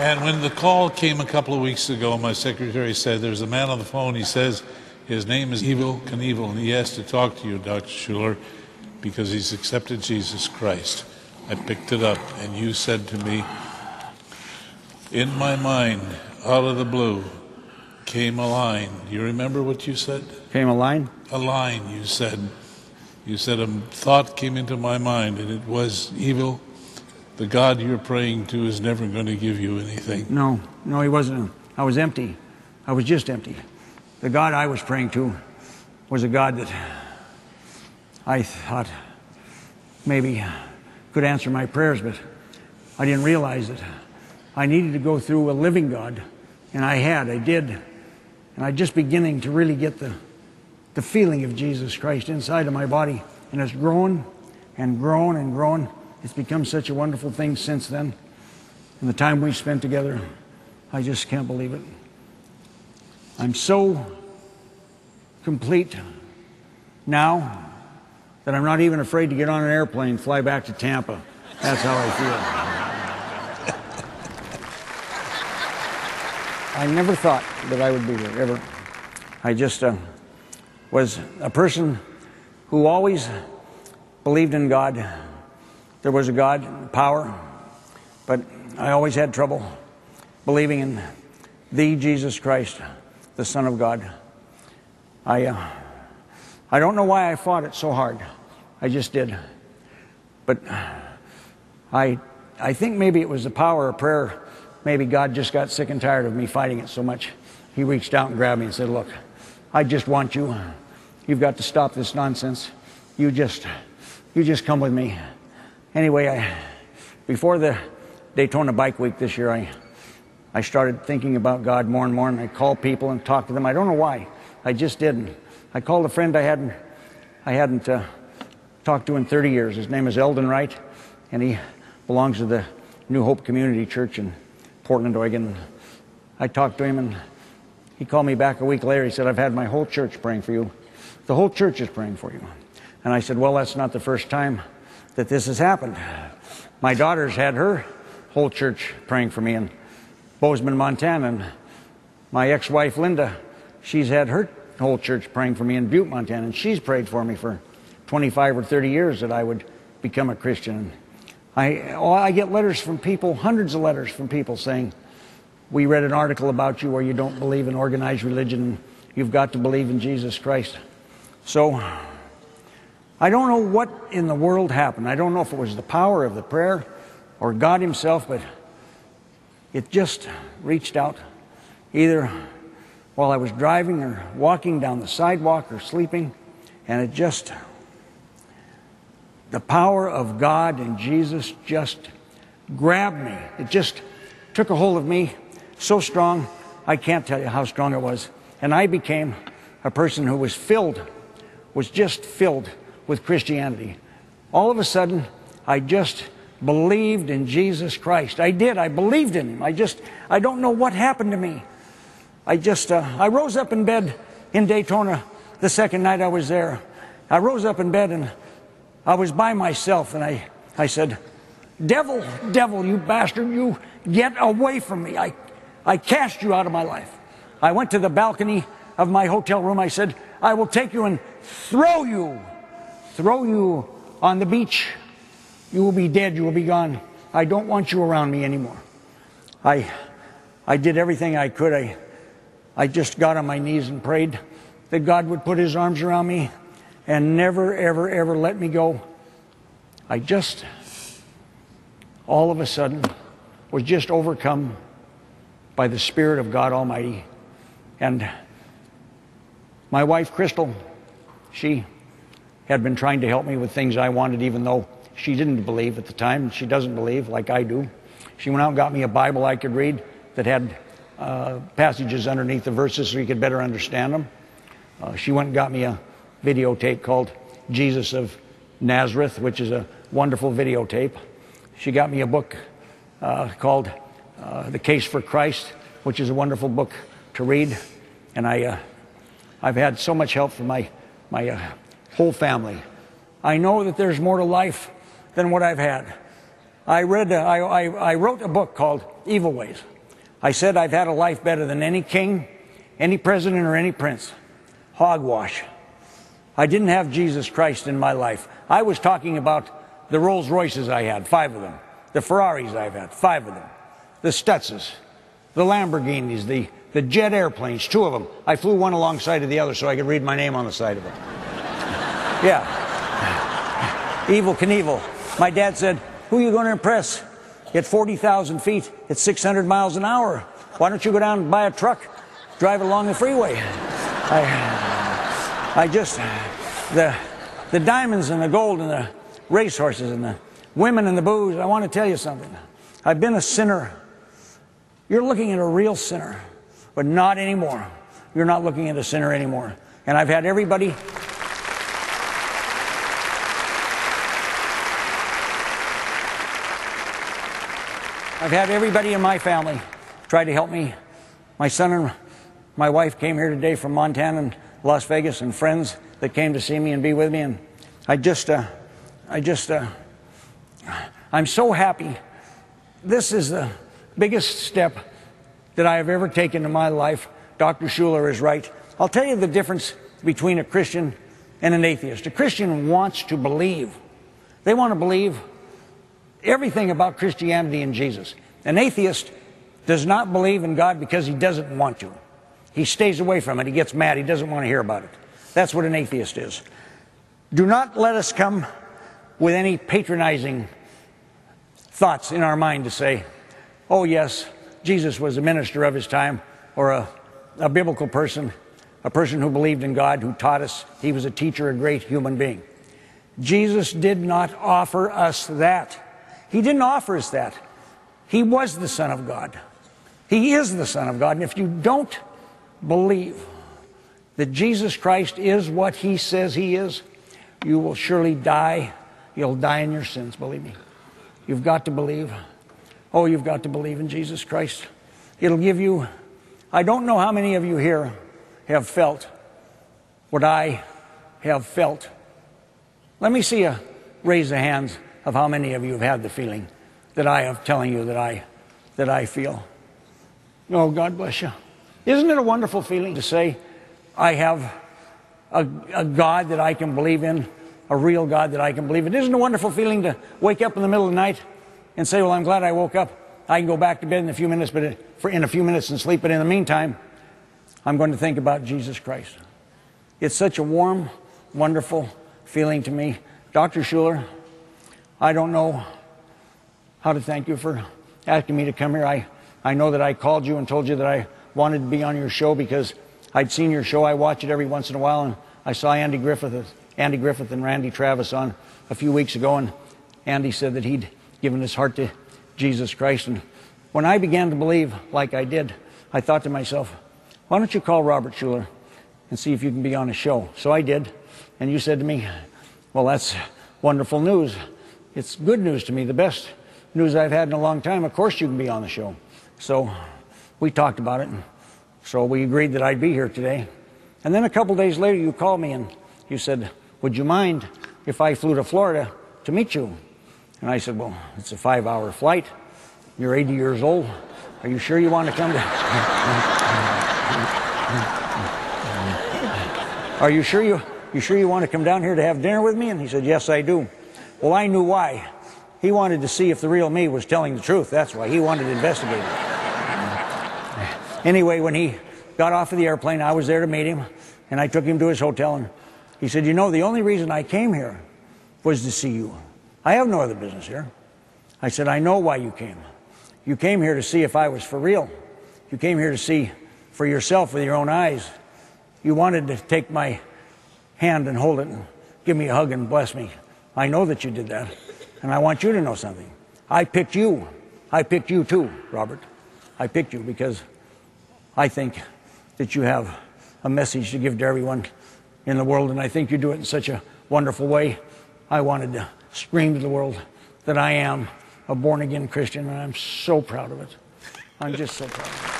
And when the call came a couple of weeks ago, my secretary said, There's a man on the phone. He says his name is Evel Knievel, and he has to talk to you, Dr. Schuller, because he's accepted Jesus Christ. I picked it up, and you said to me, In my mind, out of the blue, came a line. Do You remember what you said? Came a line? A line, you said. You said a thought came into my mind, and it was evil. The God you're praying to is never going to give you anything. No, no, he wasn't. I was empty. I was just empty. The God I was praying to was a God that I thought maybe could answer my prayers, but I didn't realize that I needed to go through a living God, and I had, I did. And I'm just beginning to really get the, the feeling of Jesus Christ inside of my body. And it's grown and grown and grown. It's become such a wonderful thing since then. And the time we spent together, I just can't believe it. I'm so complete now that I'm not even afraid to get on an airplane, fly back to Tampa. That's how I feel. I never thought that I would be here, ever. I just uh, was a person who always believed in God. There was a God, power, but I always had trouble believing in the Jesus Christ, the Son of God. I, uh, I don't know why I fought it so hard. I just did. But I, I think maybe it was the power of prayer. Maybe God just got sick and tired of me fighting it so much. He reached out and grabbed me and said, Look, I just want you. You've got to stop this nonsense. You just, you just come with me. Anyway, I, before the Daytona Bike Week this year, I, I started thinking about God more and more, and I called people and talked to them. I don't know why. I just didn't. I called a friend I hadn't, I hadn't uh, talked to in 30 years. His name is Eldon Wright, and he belongs to the New Hope Community Church in Portland, Oregon. I talked to him, and he called me back a week later. He said, I've had my whole church praying for you. The whole church is praying for you. And I said, Well, that's not the first time that this has happened. My daughter's had her whole church praying for me in Bozeman, Montana. And my ex wife, Linda, she's had her whole church praying for me in Butte, Montana. And she's prayed for me for 25 or 30 years that I would become a Christian. I, oh, I get letters from people, hundreds of letters from people saying, We read an article about you where you don't believe in organized religion. You've got to believe in Jesus Christ. So, I don't know what in the world happened. I don't know if it was the power of the prayer or God Himself, but it just reached out either while I was driving or walking down the sidewalk or sleeping, and it just, the power of God and Jesus just grabbed me. It just took a hold of me so strong, I can't tell you how strong it was. And I became a person who was filled, was just filled with Christianity. All of a sudden, I just believed in Jesus Christ. I did. I believed in Him. I just, I don't know what happened to me. I just, uh, I rose up in bed in Daytona the second night I was there. I rose up in bed and I was by myself and I, I said, Devil, devil, you bastard, you get away from me. I, I cast you out of my life. I went to the balcony of my hotel room. I said, I will take you and throw you, throw you on the beach. You will be dead. You will be gone. I don't want you around me anymore. I, I did everything I could. I, I just got on my knees and prayed that God would put his arms around me and never, ever, ever let me go. I just, all of a sudden, was just overcome by the Spirit of God Almighty. And my wife, Crystal, she had been trying to help me with things I wanted, even though she didn't believe at the time. She doesn't believe like I do. She went out and got me a Bible I could read that had uh, passages underneath the verses so you could better understand them. Uh, she went and got me a videotape called Jesus of Nazareth, which is a wonderful videotape. She got me a book uh, called uh, The Case for Christ, which is a wonderful book to read. And I, uh, I've had so much help from my, my uh, whole family. I know that there's more to life than what I've had. I read, uh, I, I, I wrote a book called Evel Ways. I said I've had a life better than any king, any president, or any prince. Hogwash. I didn't have Jesus Christ in my life. I was talking about the Rolls Royces I had, five of them, the Ferraris I've had, five of them, the Stutzes, the Lamborghinis, the, the jet airplanes, two of them. I flew one alongside of the other so I could read my name on the side of it. Yeah. Evel Knievel. My dad said, Who are you going to impress? At 40,000 feet, at 600 miles an hour. Why don't you go down and buy a truck, drive it along the freeway? I, I just, the, the diamonds and the gold and the racehorses and the women and the booze, I want to tell you something. I've been a sinner. You're looking at a real sinner, but not anymore. You're not looking at a sinner anymore. And I've had everybody I've had everybody in my family try to help me. My son and my wife came here today from Montana and Las Vegas, and friends that came to see me and be with me. And I just, uh, I just, uh, I'm so happy. This is the biggest step that I have ever taken in my life. Dr. Schuller is right. I'll tell you the difference between a Christian and an atheist. A Christian wants to believe. They want to believe everything about Christianity and Jesus. An atheist does not believe in God because he doesn't want to. He stays away from it. He gets mad. He doesn't want to hear about it. That's what an atheist is. Do not let us come with any patronizing thoughts in our mind to say, oh, yes, Jesus was a minister of his time or a, a biblical person, a person who believed in God, who taught us. He was a teacher, a great human being. Jesus did not offer us that. He didn't offer us that. He was the Son of God. He is the Son of God. And if you don't believe that Jesus Christ is what He says He is, you will surely die. You'll die in your sins, believe me. You've got to believe. Oh, you've got to believe in Jesus Christ. It'll give you, I don't know how many of you here have felt what I have felt. Let me see you raise of hands of how many of you have had the feeling that I am telling you that I, that I feel. Oh, God bless you. Isn't it a wonderful feeling to say, I have a, a God that I can believe in, a real God that I can believe in? Isn't it a wonderful feeling to wake up in the middle of the night and say, Well, I'm glad I woke up. I can go back to bed in a few minutes, but uh, in a few minutes and sleep. But in the meantime, I'm going to think about Jesus Christ. It's such a warm, wonderful feeling to me. Dr. Schuller, I don't know how to thank you for asking me to come here. I, I know that I called you and told you that I wanted to be on your show because I'd seen your show. I watch it every once in a while, and I saw Andy Griffith, Andy Griffith and Randy Travis on a few weeks ago, and Andy said that he'd given his heart to Jesus Christ. And when I began to believe like I did, I thought to myself, why don't you call Robert Schuller and see if you can be on a show? So I did, and you said to me, well, that's wonderful news. It's good news to me, the best news I've had in a long time. Of course, you can be on the show. So we talked about it, and so we agreed that I'd be here today. And then a couple days later, you called me and you said, Would you mind if I flew to Florida to meet you? And I said, Well, it's a five hour flight. You're 80 years old. Are you sure you want to come to. Are you sure you, you sure you want to come down here to have dinner with me? And he said, Yes, I do. Well, I knew why. He wanted to see if the real me was telling the truth. That's why. He wanted to investigate it. anyway, when he got off of the airplane, I was there to meet him, and I took him to his hotel, and he said, You know, the only reason I came here was to see you. I have no other business here. I said, I know why you came. You came here to see if I was for real. You came here to see for yourself with your own eyes. You wanted to take my hand and hold it and give me a hug and bless me. I know that you did that. And I want you to know something. I picked you. I picked you too, Robert. I picked you because I think that you have a message to give to everyone in the world, and I think you do it in such a wonderful way. I wanted to scream to the world that I am a born again Christian, and I'm so proud of it. I'm just so proud of it.